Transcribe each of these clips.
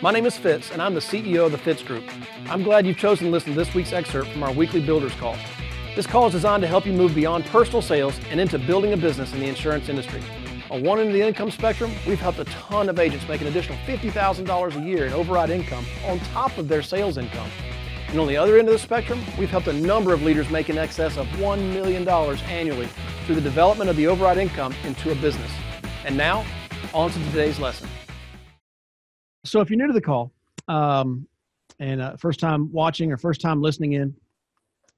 My name is Fitz, and I'm the CEO of the Fitz Group. I'm glad you've chosen to listen to this week's excerpt from our weekly Builders Call. This call is designed to help you move beyond personal sales and into building a business in the insurance industry. On one end of the income spectrum, we've helped a ton of agents make an additional $50,000 a year in override income on top of their sales income. And on the other end of the spectrum, we've helped a number of leaders make in excess of $1 million annually through the development of the override income into a business. And now, on to today's lesson. So, if you're new to the call um, and uh, first time watching or first time listening in,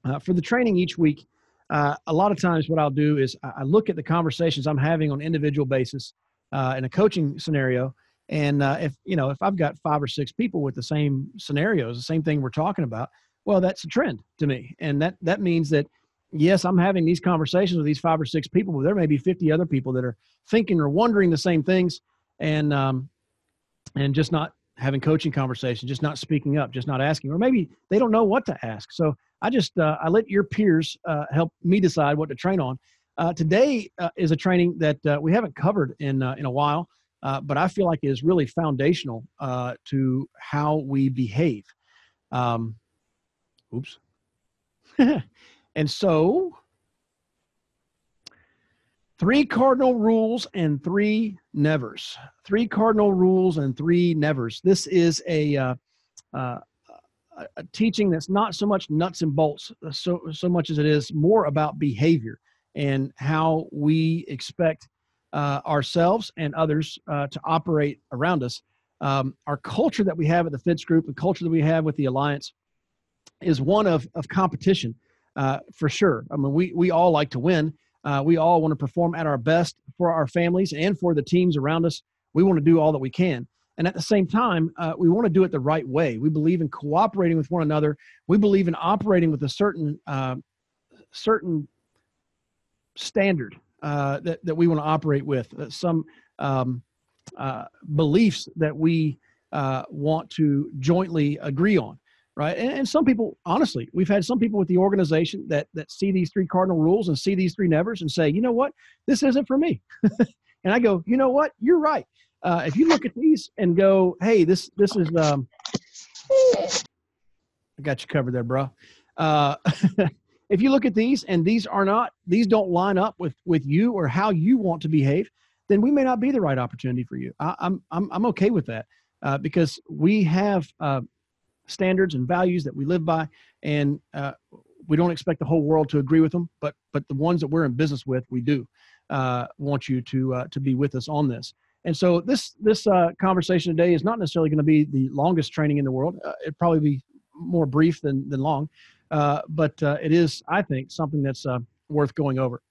uh, for the training each week, uh, a lot of times what I'll do is I look at the conversations I'm having on individual basis uh, in a coaching scenario. And uh, if, you know, if I've got five or six people with the same scenarios, the same thing we're talking about, well, that's a trend to me. And that, that means that, yes, I'm having these conversations with these five or six people, but there may be 50 other people that are thinking or wondering the same things and, um, and just not having coaching conversations, just not speaking up, just not asking, or maybe they don't know what to ask. So I just uh, I let your peers uh, help me decide what to train on. Uh, today uh, is a training that uh, we haven't covered in uh, in a while, but I feel like is really foundational to how we behave. Um, oops. and so Three cardinal rules and three nevers. Three cardinal rules and three nevers. This is a, uh, uh, a teaching that's not so much nuts and bolts, uh, so so much as it is more about behavior and how we expect uh, ourselves and others uh, to operate around us. Um, our culture that we have at the Fitz Group, the culture that we have with the Alliance, is one of of competition uh, for sure. I mean, we we all like to win uh, we all want to perform at our best for our families and for the teams around us. We want to do all that we can. And at the same time, uh, we want to do it the right way. We believe in cooperating with one another. We believe in operating with a certain uh, certain standard uh, that, that we want to operate with, uh, some um, uh, beliefs that we want to jointly agree on right? And, and, some people, honestly, we've had some people with the organization that that see these three cardinal rules and see these three nevers and say, you know what, this isn't for me. and I go, you know what, you're right. Uh, if you look at these and go, hey, this this is, um, I got you covered there, bro. Uh, if you look at these and these are not, these don't line up with with you or how you want to behave, then we may not be the right opportunity for you. I, am I'm, I'm I'm okay with that uh, because we have uh, standards and values that we live by, and uh, we don't expect the whole world to agree with them, but but the ones that we're in business with, we do uh, want you to uh, to be with us on this. And so this this uh, conversation today is not necessarily going to be the longest training in the world. Uh, it'd probably be more brief than than long, uh, but it is, I think, something that's worth going over.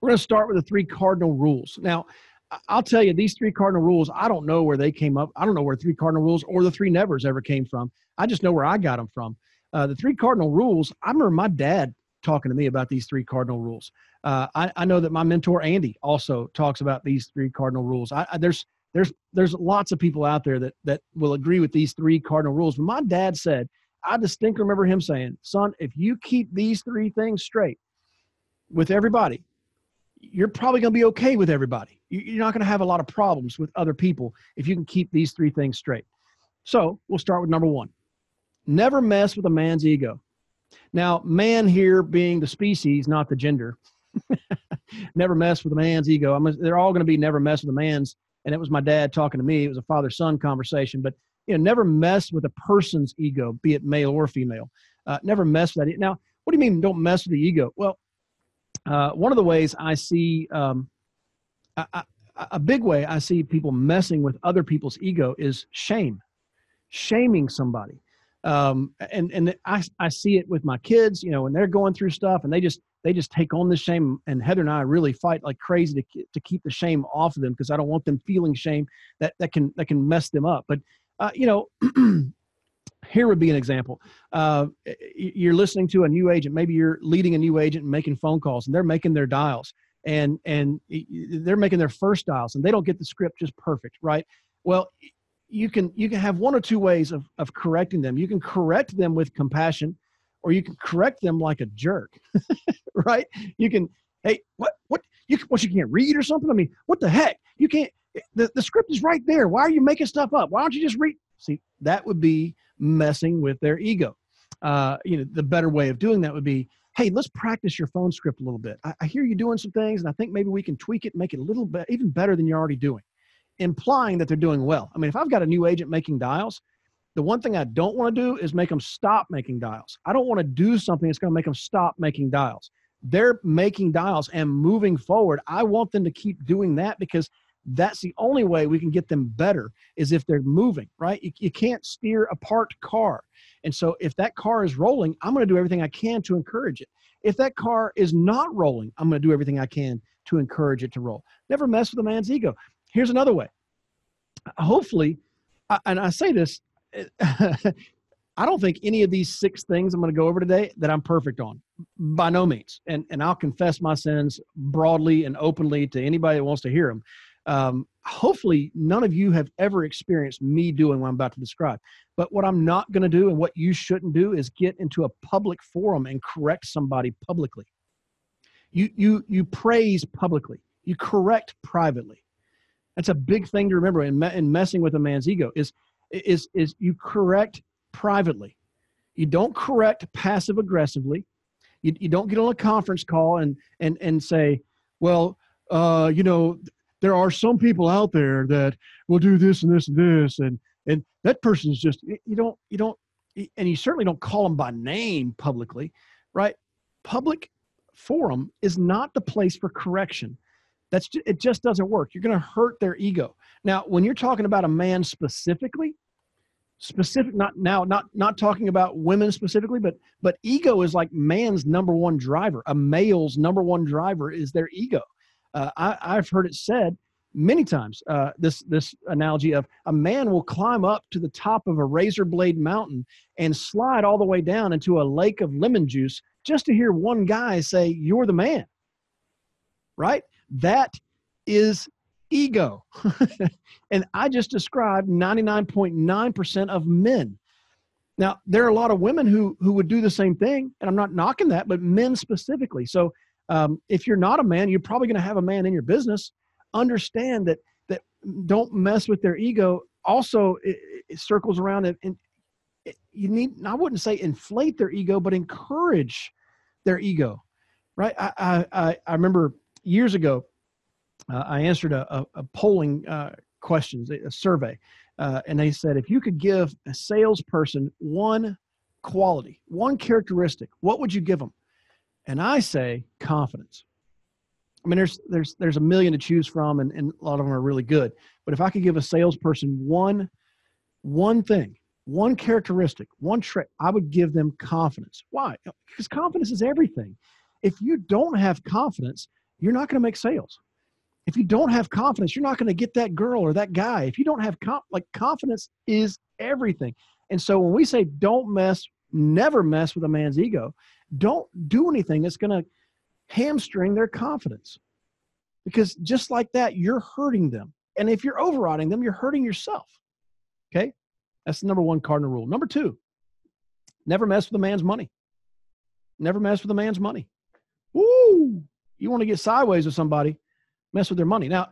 We're going to start with the three cardinal rules. Now, I'll tell you, these three cardinal rules, I don't know where they came up. I don't know where three cardinal rules or the three nevers ever came from. I just know where I got them from. Uh, the three cardinal rules, I remember my dad talking to me about these three cardinal rules. Uh, I, I, know that my mentor Andy also talks about these three cardinal rules. I, I, there's there's there's lots of people out there that that will agree with these three cardinal rules. But my dad said, I distinctly remember him saying, "Son, if you keep these three things straight with everybody, you're probably going to be okay with everybody. You're not going to have a lot of problems with other people if you can keep these three things straight. So we'll start with number one never mess with a man's ego. Now, man here being the species, not the gender. never mess with a man's ego. I'm, they're all going to be never mess with a man's. And it was my dad talking to me. It was a father son conversation. But you know, never mess with a person's ego, be it male or female. Uh, never mess with that. Now, what do you mean don't mess with the ego? Well, uh, one of the ways I see um, a, a, a big way I see people messing with other people's ego is shame, shaming somebody. Um, and and I, I see it with my kids, you know, when they're going through stuff and they just they just take on the shame. And Heather and I really fight like crazy to to keep the shame off of them because I don't want them feeling shame that that can that can mess them up. But uh, you know, here would be an example. Uh, you're listening to a new agent. Maybe you're leading a new agent and making phone calls, and they're making their dials, and and they're making their first dials, and they don't get the script just perfect, right? Well, you can you can have one or two ways of of correcting them. You can correct them with compassion, or you can correct them like a jerk, right? You can, hey, what what you what you can't read or something? I mean, what the heck? You can't. The, the script is right there. Why are you making stuff up? Why don't you just read? See, that would be messing with their ego. Uh, you know, the better way of doing that would be, hey, let's practice your phone script a little bit. I, I hear you doing some things, and I think maybe we can tweak it, make it a little bit even better than you're already doing, implying that they're doing well. I mean, if I've got a new agent making dials, the one thing I don't want to do is make them stop making dials. I don't want to do something that's going to make them stop making dials. They're making dials and moving forward. I want them to keep doing that because that's the only way we can get them better is if they're moving, right? You, you can't steer a parked car. And so if that car is rolling, I'm going to do everything I can to encourage it. If that car is not rolling, I'm going to do everything I can to encourage it to roll. Never mess with a man's ego. Here's another way. Hopefully, and I say this I don't think any of these six things I'm going to go over today that I'm perfect on, by no means. And and I'll confess my sins broadly and openly to anybody that wants to hear them. Um, hopefully, none of you have ever experienced me doing what I'm about to describe. But what I'm not going to do, and what you shouldn't do, is get into a public forum and correct somebody publicly. You you you praise publicly. You correct privately. That's a big thing to remember in, in messing with a man's ego. Is is is you correct privately. You don't correct passive aggressively. You, you don't get on a conference call and and and say, well, uh, you know, there are some people out there that will do this and this and this, and and that person is just you don't you don't and you certainly don't call them by name publicly, right? Public forum is not the place for correction. That's just, it just doesn't work. You're going to hurt their ego. Now, when you're talking about a man specifically, specific not now not not talking about women specifically but but ego is like man's number one driver a male's number one driver is their ego uh, I, i've heard it said many times uh, this this analogy of a man will climb up to the top of a razor blade mountain and slide all the way down into a lake of lemon juice just to hear one guy say you're the man right that is ego. and I just described 99.9% of men. Now, there are a lot of women who, who would do the same thing, and I'm not knocking that, but men specifically. So um, if you're not a man, you're probably going to have a man in your business. Understand that that don't mess with their ego. Also, it, it circles around and, and it, you need. I wouldn't say inflate their ego, but encourage their ego. Right? I I I remember years ago uh, I answered a, a, a polling uh, questions, a survey, uh, and they said if you could give a salesperson one quality, one characteristic, what would you give them? And I say confidence. I mean, there's there's there's a million to choose from, and, and a lot of them are really good. But if I could give a salesperson one one thing, one characteristic, one trait, I would give them confidence. Why? Because confidence is everything. If you don't have confidence, you're not going to make sales if you don't have confidence, you're not going to get that girl or that guy. If you don't have like confidence is everything. And so when we say don't mess, never mess with a man's ego, don't do anything that's going to hamstring their confidence. Because just like that, you're hurting them. And if you're overriding them, you're hurting yourself. Okay? That's the number one cardinal rule. Number two, never mess with a man's money. Never mess with a man's money. Woo! You want to get sideways with somebody, mess with their money. Now,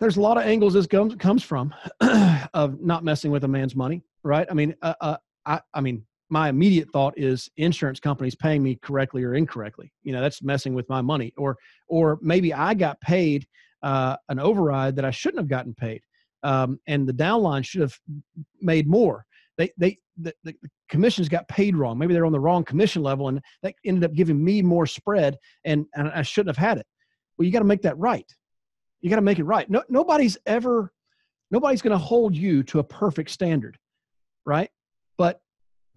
there's a lot of angles this comes comes from of not messing with a man's money, right? I mean, uh, uh, I, I mean, my immediate thought is insurance companies paying me correctly or incorrectly. You know, that's messing with my money, or or maybe I got paid uh, an override that I shouldn't have gotten paid, um, and the downline should have made more. They they the, the, commissions got paid wrong. Maybe they're on the wrong commission level, and that ended up giving me more spread, and, and I shouldn't have had it. Well, you got to make that right. You got to make it right. No, nobody's ever, nobody's going to hold you to a perfect standard, right?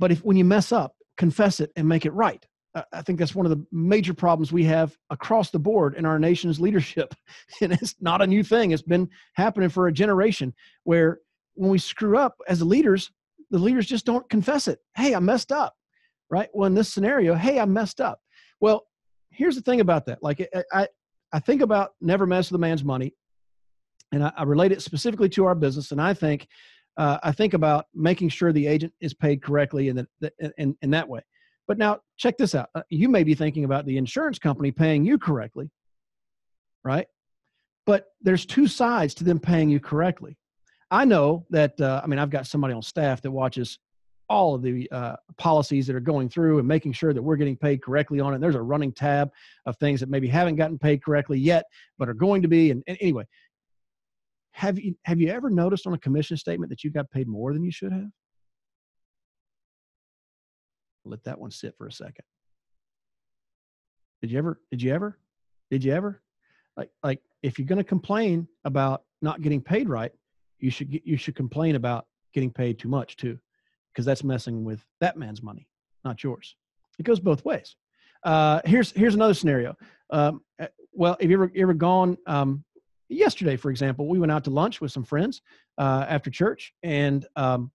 But, if when you mess up, confess it and make it right. I think that's one of the major problems we have across the board in our nation's leadership. And it's not a new thing. It's been happening for a generation where when we screw up as leaders, the leaders just don't confess it. Hey, I messed up, right? Well, in this scenario, hey, I messed up. Well, here's the thing about that. Like, I, I think about never mess with a man's money, and I, I relate it specifically to our business. And I think, uh, I think about making sure the agent is paid correctly in, the, in, in that way. But now, check this out. Uh, you may be thinking about the insurance company paying you correctly. right? But there's two sides to them paying you correctly. I know that, uh, I mean, I've got somebody on staff that watches all of the uh, policies that are going through and making sure that we're getting paid correctly on it. There's a running tab of things that maybe haven't gotten paid correctly yet, but are going to be. And, and anyway, have you have you ever noticed on a commission statement that you got paid more than you should have? Let that one sit for a second. Did you ever? Did you ever? Did you ever? Like like if you're going to complain about not getting paid right, you should get, you should complain about getting paid too much too, because that's messing with that man's money, not yours. It goes both ways. Uh, here's here's another scenario. Um, eh, well, have you ever ever gone? Um, yesterday, for example, we went out to lunch with some friends uh, after church, and um,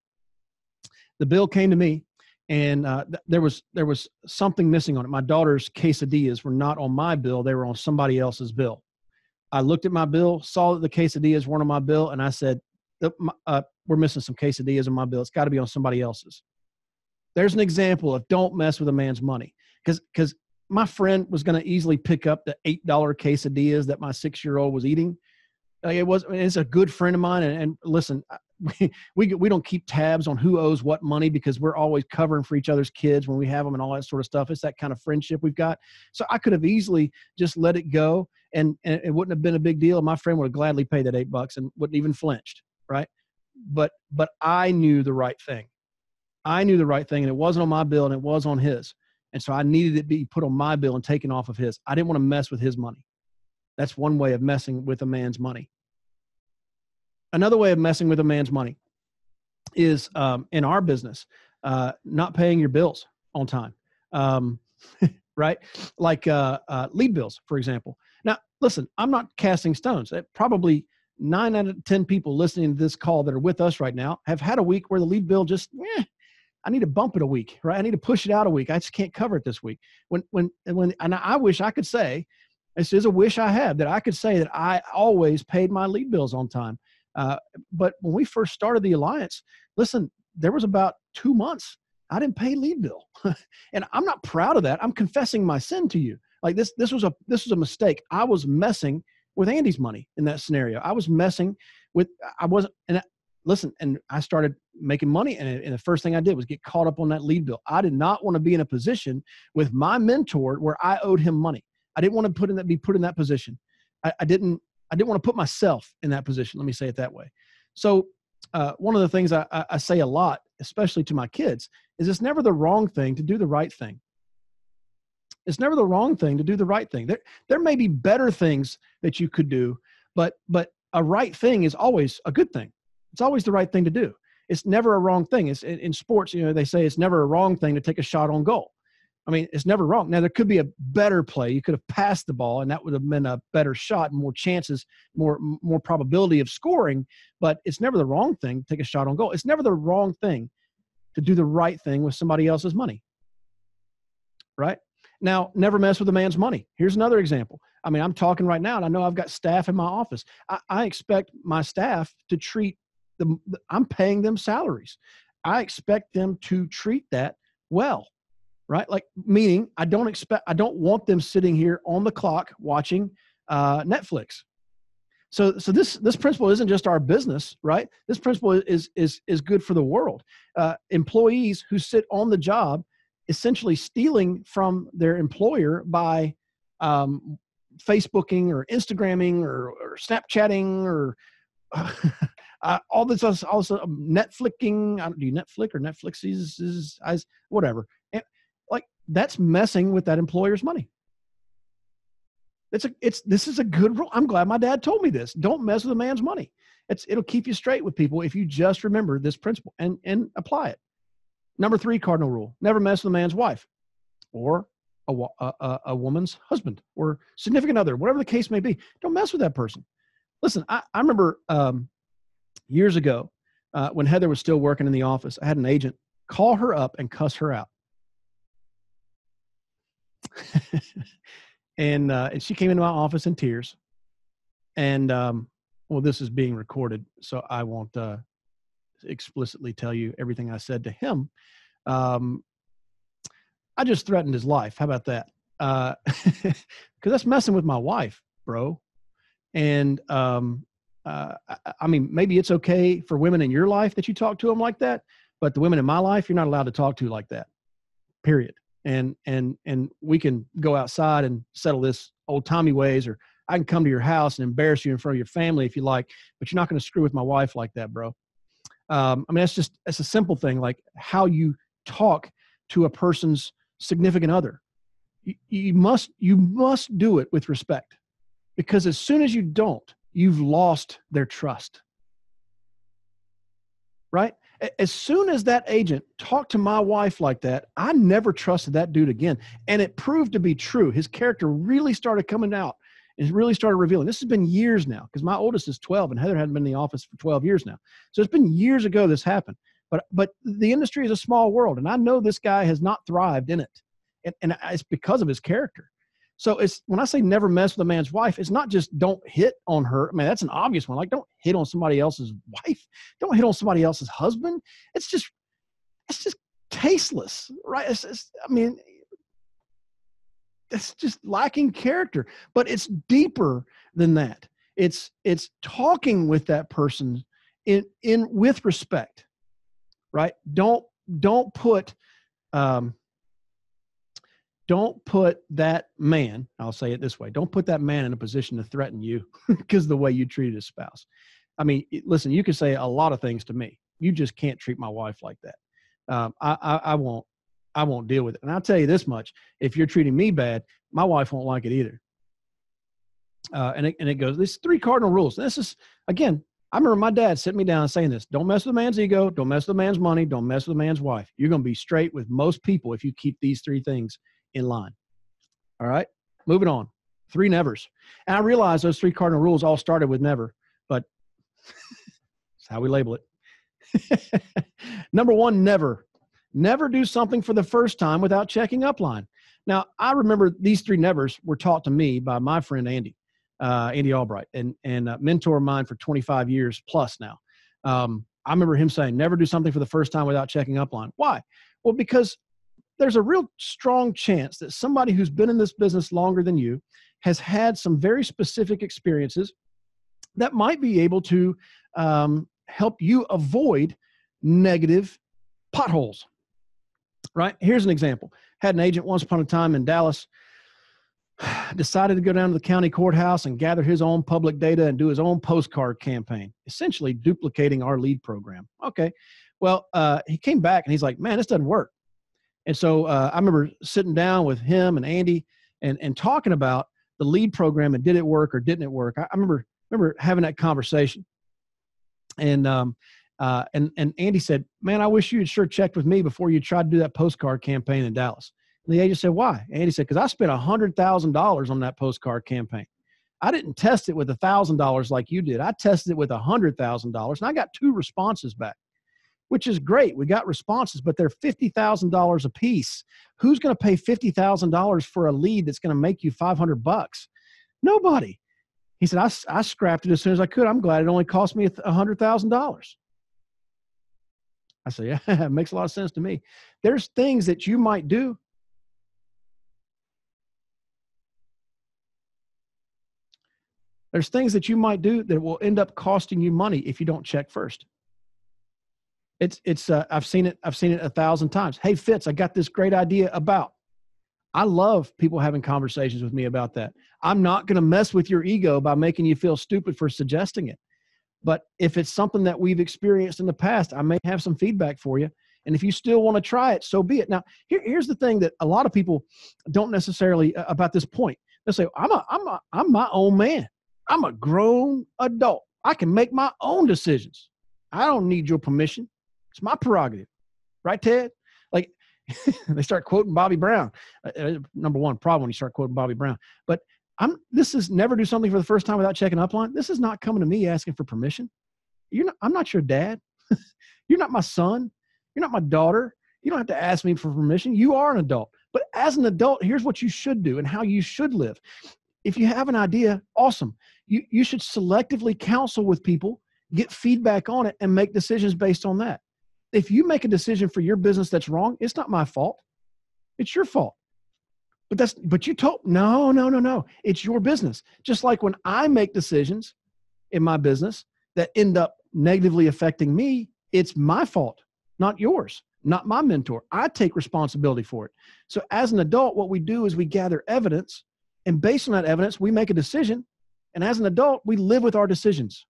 the bill came to me, and uh, th- there was there was something missing on it. My daughter's quesadillas were not on my bill; they were on somebody else's bill. I looked at my bill, saw that the quesadillas weren't on my bill, and I said, uh, "We're missing some quesadillas on my bill. It's got to be on somebody else's." There's an example of don't mess with a man's money, because because my friend was going to easily pick up the eight dollar quesadillas that my six year old was eating. Like it was, it's a good friend of mine. And, and listen, we, we we don't keep tabs on who owes what money because we're always covering for each other's kids when we have them and all that sort of stuff. It's that kind of friendship we've got. So I could have easily just let it go, and, and it wouldn't have been a big deal. My friend would have gladly paid that eight bucks and wouldn't even flinched, right? But but I knew the right thing. I knew the right thing, and it wasn't on my bill, and it was on his. And so I needed it to be put on my bill and taken off of his. I didn't want to mess with his money. That's one way of messing with a man's money. Another way of messing with a man's money is um, in our business, uh, not paying your bills on time. Um, right? Like uh, uh, lead bills, for example. Now, listen, I'm not casting stones. Probably nine out of 10 people listening to this call that are with us right now have had a week where the lead bill just, eh, I need to bump it a week, right? I need to push it out a week. I just can't cover it this week. When, when, when, and I wish I could say, this is a wish I have that I could say that I always paid my lead bills on time. Uh, but when we first started the alliance, listen, there was about two months I didn't pay lead bill, and I'm not proud of that. I'm confessing my sin to you. Like this, this was a this was a mistake. I was messing with Andy's money in that scenario. I was messing with. I wasn't. And listen, and I started making money, and, and the first thing I did was get caught up on that lead bill. I did not want to be in a position with my mentor where I owed him money. I didn't want to put in that be put in that position. I, I didn't I didn't want to put myself in that position. Let me say it that way. So uh, one of the things I, I say a lot, especially to my kids, is it's never the wrong thing to do the right thing. It's never the wrong thing to do the right thing. There, there may be better things that you could do, but but a right thing is always a good thing. It's always the right thing to do. It's never a wrong thing. It's in, in sports, you know, they say it's never a wrong thing to take a shot on goal. I mean, it's never wrong. Now there could be a better play. You could have passed the ball, and that would have been a better shot more chances, more more probability of scoring. But it's never the wrong thing to take a shot on goal. It's never the wrong thing to do the right thing with somebody else's money. Right now, never mess with a man's money. Here's another example. I mean, I'm talking right now, and I know I've got staff in my office. I, I expect my staff to treat the. I'm paying them salaries. I expect them to treat that well right? Like meaning I don't expect I don't want them sitting here on the clock watching uh, Netflix. So so this this principle isn't just our business, right? This principle is is is good for the world. Uh, employees who sit on the job essentially stealing from their employer by um, Facebooking or Instagramming or, or Snapchatting or uh, all this also Netflixing. I don't do Netflix or Netflix is, is, whatever that's messing with that employer's money. It's a it's this is a good rule. I'm glad my dad told me this. Don't mess with a man's money. It's it'll keep you straight with people if you just remember this principle and and apply it. Number three cardinal rule: never mess with a man's wife, or a, a, a woman's husband or significant other, whatever the case may be. Don't mess with that person. Listen, I, I remember um, years ago uh, when Heather was still working in the office. I had an agent call her up and cuss her out and uh, and she came into my office in tears. And um, well, this is being recorded, so I won't uh, explicitly tell you everything I said to him. Um, I just threatened his life. How about that? Because uh, that's messing with my wife, bro. And um, uh, I, mean, maybe it's okay for women in your life that you talk to them like that, but the women in my life, you're not allowed to talk to like that. Period. And and and we can go outside and settle this old timey ways, or I can come to your house and embarrass you in front of your family if you like, but you're not going to screw with my wife like that, bro. Um, I mean, that's just it's a simple thing, like how you talk to a person's significant other. You, you must you must do it with respect, because as soon as you don't, you've lost their trust. Right? As soon as that agent talked to my wife like that, I never trusted that dude again. And it proved to be true. His character really started coming out and really started revealing. This has been years now because my oldest is 12 and Heather hadn't been in the office for 12 years now. So it's been years ago this happened. But but the industry is a small world, and I know this guy has not thrived in it, and, and it's because of his character. So it's when I say never mess with a man's wife, it's not just don't hit on her. I mean, that's an obvious one. Like don't hit on somebody else's wife. Don't hit on somebody else's husband. It's just it's just tasteless, right? It's, it's, I mean, it's just lacking character. But it's deeper than that. It's it's talking with that person in in with respect, right? Don't don't put um, don't put that man i'll say it this way don't put that man in a position to threaten you because the way you treated his spouse. I mean listen you can say a lot of things to me. You just can't treat my wife like that. Um, I, I, I won't i won't deal with it. And i'll tell you this much if you're treating me bad my wife won't like it either. Uh, and, it, and it goes these three cardinal rules. This is again I remember my dad sitting me down and saying this don't mess with a man's ego, don't mess with a man's money, don't mess with a man's wife. You're going to be straight with most people if you keep these three things in line. All right, moving on. Three nevers. And I realize those three cardinal rules all started with never, but it's how we label it. Number one, never. Never do something for the first time without checking upline. Now, I remember these three nevers were taught to me by my friend Andy, uh, Andy Albright, and and mentor of mine for 25 years plus now. Um, I remember him saying, "Never do something for the first time without checking upline." Why? Well, because there's a real strong chance that somebody who's been in this business longer than you has had some very specific experiences that might be able to um, help you avoid negative potholes. Right? Here's an example. Had an agent once upon a time in Dallas decided to go down to the county courthouse and gather his own public data and do his own postcard campaign, essentially duplicating our lead program. Okay. Well, uh, he came back and he's like, man, this doesn't work. And so uh, I remember sitting down with him and Andy and, and talking about the lead program and did it work or didn't it work. I, I remember remember having that conversation. And um, uh, and and Andy said, "Man, I wish you had sure checked with me before you tried to do that postcard campaign in Dallas." And the agent said, "Why?" Andy said, "Because I spent a hundred thousand dollars on that postcard campaign. I didn't test it with a thousand dollars like you did. I tested it with a hundred thousand dollars, and I got two responses back which is great. We got responses, but they're $50,000 a piece. Who's going to pay $50,000 for a lead that's going to make you 500 bucks? Nobody. He said, I, I scrapped it as soon as I could. I'm glad it only cost me $100,000. I said, yeah, it makes a lot of sense to me. There's things that you might do. There's things that you might do that will end up costing you money if you don't check first. It's it's uh, I've seen it I've seen it a thousand times. Hey Fitz, I got this great idea about. I love people having conversations with me about that. I'm not going to mess with your ego by making you feel stupid for suggesting it. But if it's something that we've experienced in the past, I may have some feedback for you. And if you still want to try it, so be it. Now, here, here's the thing that a lot of people don't necessarily uh, about this point. They say, "I'm a, I'm a, I'm my own man. I'm a grown adult. I can make my own decisions. I don't need your permission." It's my prerogative, right, Ted? Like they start quoting Bobby Brown. Uh, uh, number one problem when you start quoting Bobby Brown. But I'm this is never do something for the first time without checking up on. This is not coming to me asking for permission. You're not. I'm not your dad. You're not my son. You're not my daughter. You don't have to ask me for permission. You are an adult. But as an adult, here's what you should do and how you should live. If you have an idea, awesome. You you should selectively counsel with people, get feedback on it, and make decisions based on that if you make a decision for your business that's wrong, it's not my fault. It's your fault. But that's but you told no, no, no, no. It's your business. Just like when I make decisions in my business that end up negatively affecting me, it's my fault, not yours, not my mentor. I take responsibility for it. So as an adult, what we do is we gather evidence, and based on that evidence, we make a decision. And as an adult, we live with our decisions.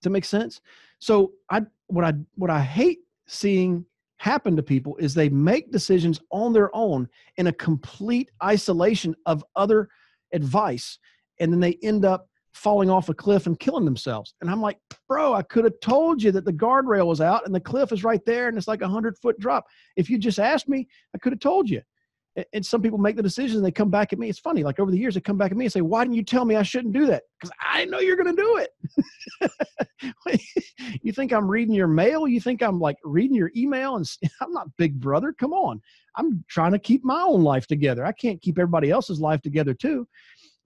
Does that make sense? So I what I what I hate seeing happen to people is they make decisions on their own in a complete isolation of other advice and then they end up falling off a cliff and killing themselves. And i'm like bro i could have told you that the guardrail was out and the cliff is right there and it's like a hundred foot drop. If you just asked me i could have told you and some people make the decision and they come back at me. It's funny, like over the years, they come back at me and say, Why didn't you tell me I shouldn't do that? Because I didn't know you're going to do it. you think I'm reading your mail? You think I'm like reading your email? And I'm not big brother. Come on. I'm trying to keep my own life together. I can't keep everybody else's life together too.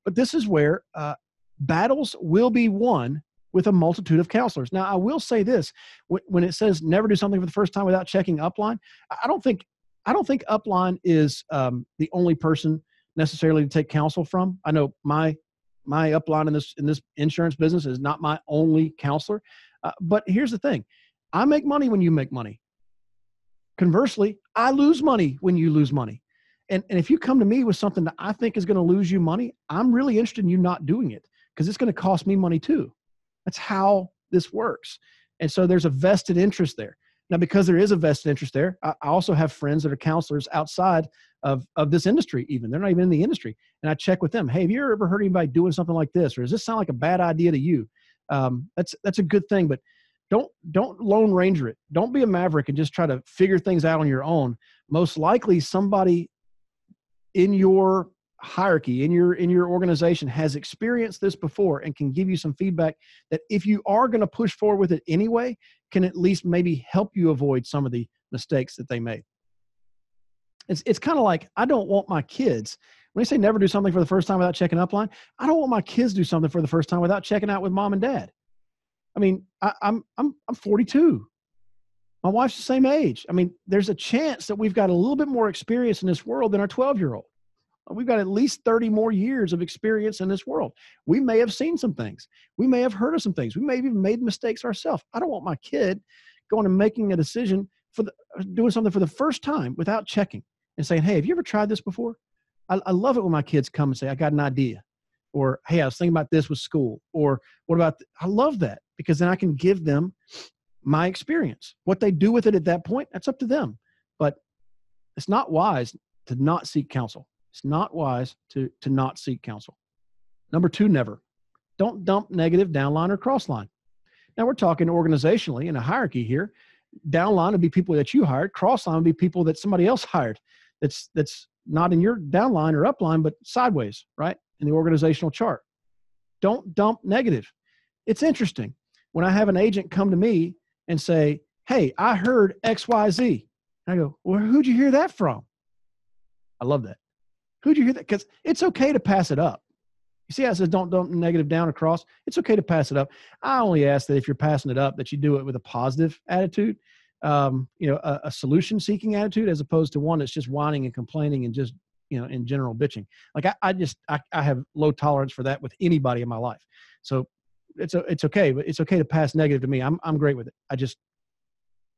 But this is where uh, battles will be won with a multitude of counselors. Now, I will say this when it says never do something for the first time without checking upline, I don't think I don't think Upline is um, the only person necessarily to take counsel from. I know my my upline in this in this insurance business is not my only counselor, uh, but here's the thing: I make money when you make money. Conversely, I lose money when you lose money. And, and if you come to me with something that I think is going to lose you money, I'm really interested in you not doing it because it's going to cost me money too. That's how this works. And so there's a vested interest there. Now, because there is a vested interest there, I also have friends that are counselors outside of, of this industry, even. They're not even in the industry. And I check with them hey, have you ever heard anybody doing something like this? Or does this sound like a bad idea to you? Um, that's, that's a good thing. But don't don't lone ranger it don't be a maverick and just try to figure things out on your own most likely somebody in your hierarchy in your in your organization has experienced this before and can give you some feedback that if you are going to push forward with it anyway can at least maybe help you avoid some of the mistakes that they made. It's it's kind of like i don't want my kids when they say never do something for the first time without checking upline i don't want my kids to do something for the first time without checking out with mom and dad. I mean I, i'm i'm i'm 42 my wife's the same age. I mean there's a chance that we've got a little bit more experience in this world than our 12 year old We've got at least 30 more years of experience in this world. We may have seen some things. We may have heard of some things. We may have even made mistakes ourselves. I don't want my kid going and making a decision for the, doing something for the first time without checking and saying, Hey, have you ever tried this before? I, I love it when my kids come and say, I got an idea. Or, Hey, I was thinking about this with school. Or, What about, th-? I love that because then I can give them my experience. What they do with it at that point, that's up to them. But it's not wise to not seek counsel. It's not wise to, to not seek counsel. Number two, never. Don't dump negative downline or crossline. Now we're talking organizationally in a hierarchy here. Downline would be people that you hired. Crossline would be people that somebody else hired. That's that's not in your downline or upline, but sideways, right? In the organizational chart. Don't dump negative. It's interesting when I have an agent come to me and say, Hey, I heard XYZ. I go, Well, who'd you hear that from? I love that. Who'd you hear that? Because it's okay to pass it up. You see it says don't dump negative down across? It's okay to pass it up. I only ask that if you're passing it up, that you do it with a positive attitude, um, you know, a, a solution seeking attitude as opposed to one that's just whining and complaining and just, you know, in general bitching. Like I, I just, I, I have low tolerance for that with anybody in my life. So it's, a, it's okay, but it's okay to pass negative to me. I'm, I'm great with it. I just,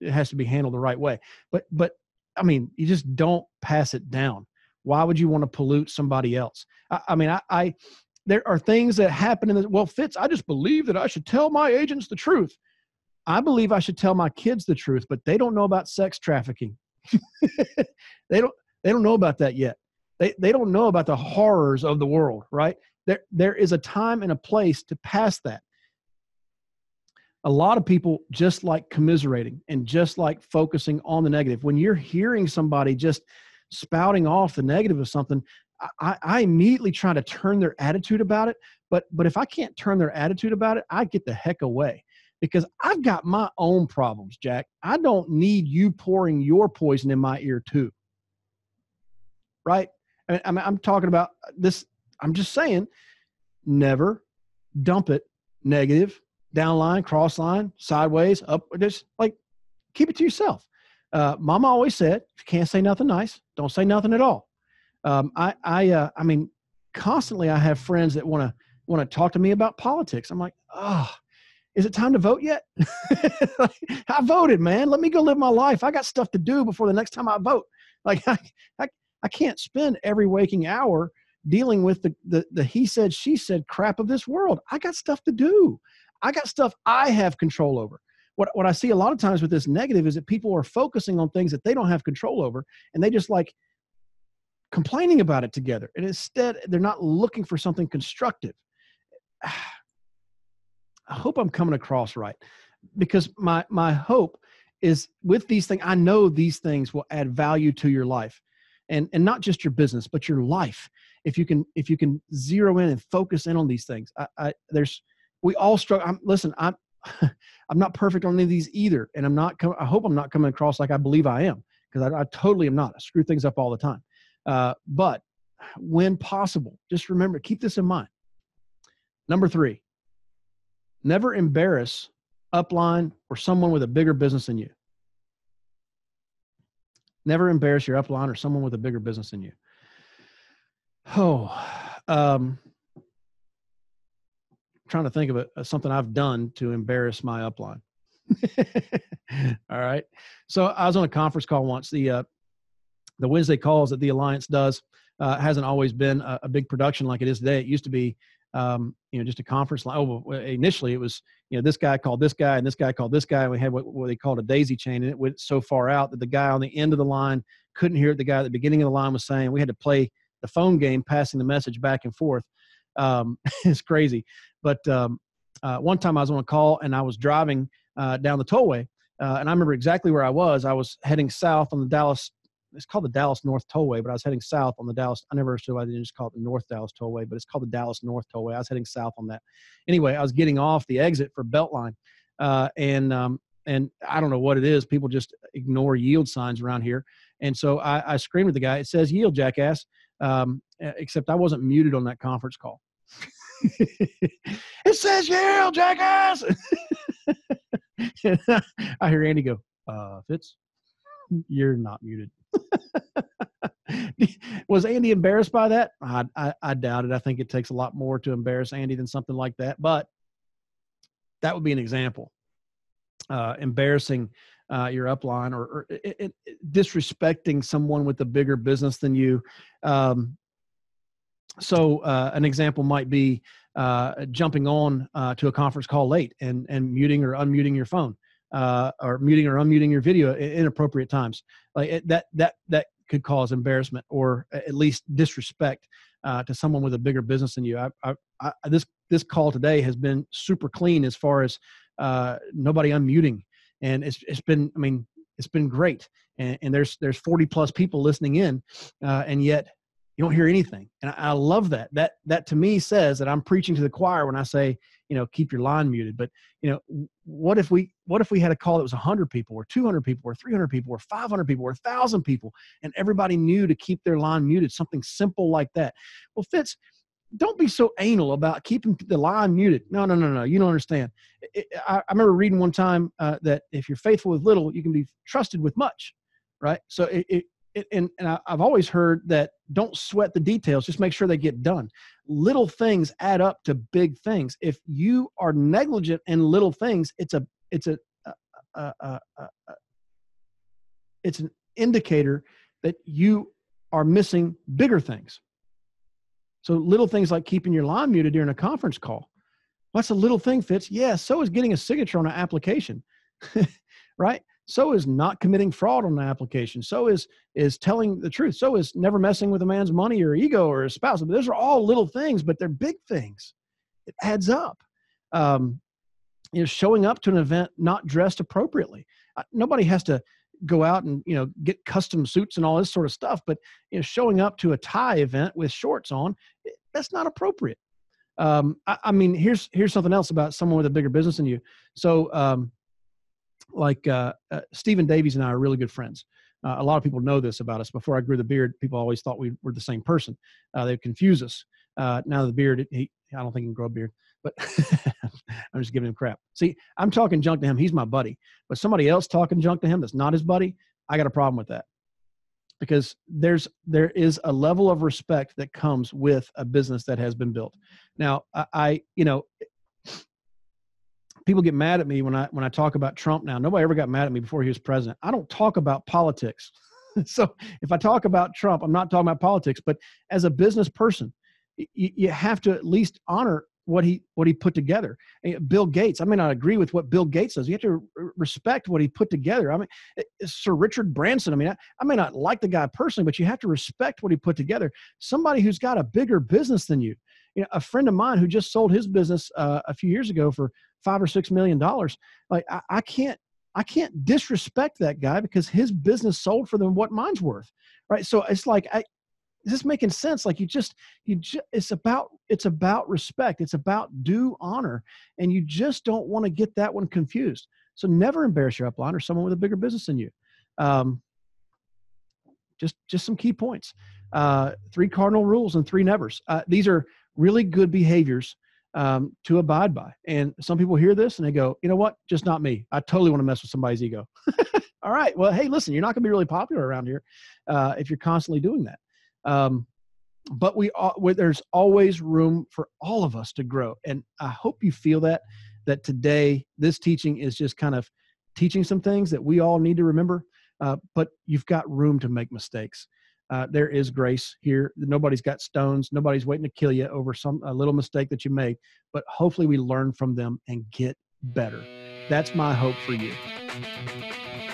it has to be handled the right way. But, but I mean, you just don't pass it down. Why would you want to pollute somebody else? I, I mean, I, I, there are things that happen in the well, Fitz. I just believe that I should tell my agents the truth. I believe I should tell my kids the truth, but they don't know about sex trafficking. they don't. They don't know about that yet. They they don't know about the horrors of the world. Right there, there is a time and a place to pass that. A lot of people just like commiserating and just like focusing on the negative. When you're hearing somebody just spouting off the negative of something, I, I immediately try to turn their attitude about it. But but if I can't turn their attitude about it, I get the heck away because I've got my own problems, Jack. I don't need you pouring your poison in my ear too. Right? I mean, I'm, I'm talking about this. I'm just saying, never dump it negative, down line, cross line, sideways, up. Just like keep it to yourself. Uh, Mama always said, if you can't say nothing nice, don't say nothing at all. Um, I, I, uh, I mean, constantly I have friends that want to want to talk to me about politics. I'm like, oh, is it time to vote yet? I voted, man. Let me go live my life. I got stuff to do before the next time I vote. Like I, I, I can't spend every waking hour dealing with the, the, the he said, she said crap of this world. I got stuff to do. I got stuff I have control over. What, what I see a lot of times with this negative is that people are focusing on things that they don't have control over and they just like complaining about it together. And instead, they're not looking for something constructive. I hope I'm coming across right because my my hope is with these things I know these things will add value to your life and and not just your business but your life if you can if you can zero in and focus in on these things I, I there's we all struggle I'm, listen I'm I'm not perfect on any of these either and I'm not com- I hope I'm not coming across like I believe I am because I, I, totally am not I screw things up all the time uh, but when possible just remember keep this in mind number three Never embarrass upline or someone with a bigger business than you. Never embarrass your upline or someone with a bigger business than you. Oh, um, trying to think of uh, something I've done to embarrass my upline. All right. So I was on a conference call once. The uh, the Wednesday calls that the Alliance does uh, hasn't always been a, a, big production like it is today. It used to be um, you know, just a conference line. Oh, well, initially it was, you know, this guy called this guy and this guy called this guy. And we had what, what they called a daisy chain, and it went so far out that the guy on the end of the line couldn't hear what the guy at the beginning of the line was saying. We had to play the phone game, passing the message back and forth. Um, it's crazy. But um, uh, one time I was on a call and I was driving uh, down the tollway, uh, and I remember exactly where I was. I was heading south on the Dallas it's called the Dallas North Tollway, but I was heading south on the Dallas. I never understood why they didn't just call it the North Dallas Tollway, but it's called the Dallas North Tollway. I was heading south on that. Anyway, I was getting off the exit for Beltline, uh, and um, and I don't know what it is. People just ignore yield signs around here, and so I, I screamed at the guy. It says yield, jackass. Um, except I wasn't muted on that conference call. it says yield, jackass. I hear Andy go, uh, Fitz, you're not muted. was Andy embarrassed by that? I, I, I doubt it. I think it takes a lot more to embarrass Andy than something like that. But that would be an example. Uh, embarrassing uh, your upline or, or it, it, disrespecting someone with a bigger business than you. Um, so uh, an example might be uh, jumping on uh, to a conference call late and and muting or unmuting your phone uh, or muting or unmuting your video at inappropriate times. Like it, that that that could cause embarrassment or at least disrespect uh, to someone with a bigger business than you. I, I, I, this this call today has been super clean as far as nobody unmuting, and it's it's been I mean it's been great. And, and there's there's 40 plus people listening in, uh, and yet you don't hear anything. And I, I love that. That that to me says that I'm preaching to the choir when I say you know keep your line muted but you know what if we what if we had a call that was 100 people or 200 people or 300 people or 500 people or 1000 people and everybody knew to keep their line muted something simple like that well fitz don't be so anal about keeping the line muted. No no no no you don't understand. It, I, I, remember reading one time uh, that if you're faithful with little you can be trusted with much right? So it, it, it, and, and I, have always heard that don't sweat the details just make sure they get done. Little things add up to big things. If you are negligent in little things it's a it's a, a it's an indicator that you are missing bigger things so little things like keeping your line muted during a conference call. What's a little thing fitz. Yeah so is getting a signature on an application right? So is not committing fraud on an application. So is is telling the truth. So is never messing with a man's money or ego or his spouse. But those are all little things but they're big things. It adds up. Um, you know showing up to an event not dressed appropriately. Uh, nobody has to go out and you know get custom suits and all this sort of stuff but you know showing up to a tie event with shorts on eh, that's not appropriate um, I, I, mean here's here's something else about someone with a bigger business than you so um, like uh, uh, Stephen Davies and I are really good friends. Uh, a lot of people know this about us. Before I grew the beard, people always thought we were the same person. Uh, they confuse us. Uh, now the beard, he, I don't think he can grow a beard, but I'm just giving him crap. See, I'm talking junk to him. He's my buddy. But somebody else talking junk to him that's not his buddy, I got a problem with that. because there's there is a level of respect that comes with a business that has been built. Now, I, I you know people get mad at me when I when I talk about Trump now. Nobody ever got mad at me before he was president. I don't talk about politics. so if I talk about Trump, I'm not talking about politics, but as a business person, you, you have to at least honor what he what he put together. Bill Gates. I may not agree with what Bill Gates does. You have to respect what he put together. I mean, eh, eh, Sir Richard Branson. I mean, I, I, may not like the guy personally, but you have to respect what he put together. Somebody who's got a bigger business than you. You know, a friend of mine who just sold his business uh, a few years ago for five or six million dollars. Like I, I can't I can't disrespect that guy because his business sold for them what mine's worth, right? So it's like, I, is this making sense? Like you just, you just, it's about, it's about respect. It's about due honor, and you just don't want to get that one confused. So never embarrass your upline or someone with a bigger business than you. Um, just, just some key points. Uh, three cardinal rules and three nevers. Uh, these are really good behaviors um, to abide by. And some people hear this and they go, you know what? Just not me. I totally want to mess with somebody's ego. All right. Well, hey, listen, you're not going to be really popular around here uh, if you're constantly doing that. Um, but we are, there's always room for all of us to grow. And I hope you feel that, that today this teaching is just kind of teaching some things that we all need to remember. Uh, but you've got room to make mistakes uh, there is grace here. Nobody's got stones. Nobody's waiting to kill you over some a little mistake that you made. But hopefully, we learn from them and get better. That's my hope for you.